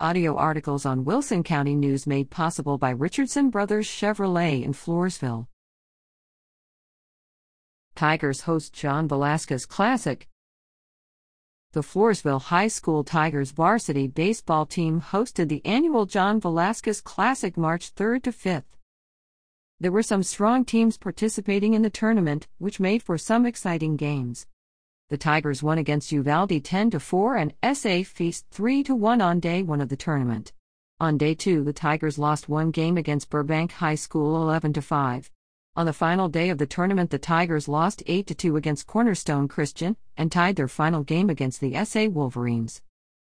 Audio articles on Wilson County News made possible by Richardson Brothers Chevrolet in Floresville. Tigers host John Velasquez Classic. The Floresville High School Tigers varsity baseball team hosted the annual John Velasquez Classic March 3rd to 5th. There were some strong teams participating in the tournament, which made for some exciting games. The Tigers won against Uvalde 10 4 and SA Feast 3 1 on day 1 of the tournament. On day 2, the Tigers lost one game against Burbank High School 11 5. On the final day of the tournament, the Tigers lost 8 2 against Cornerstone Christian and tied their final game against the SA Wolverines.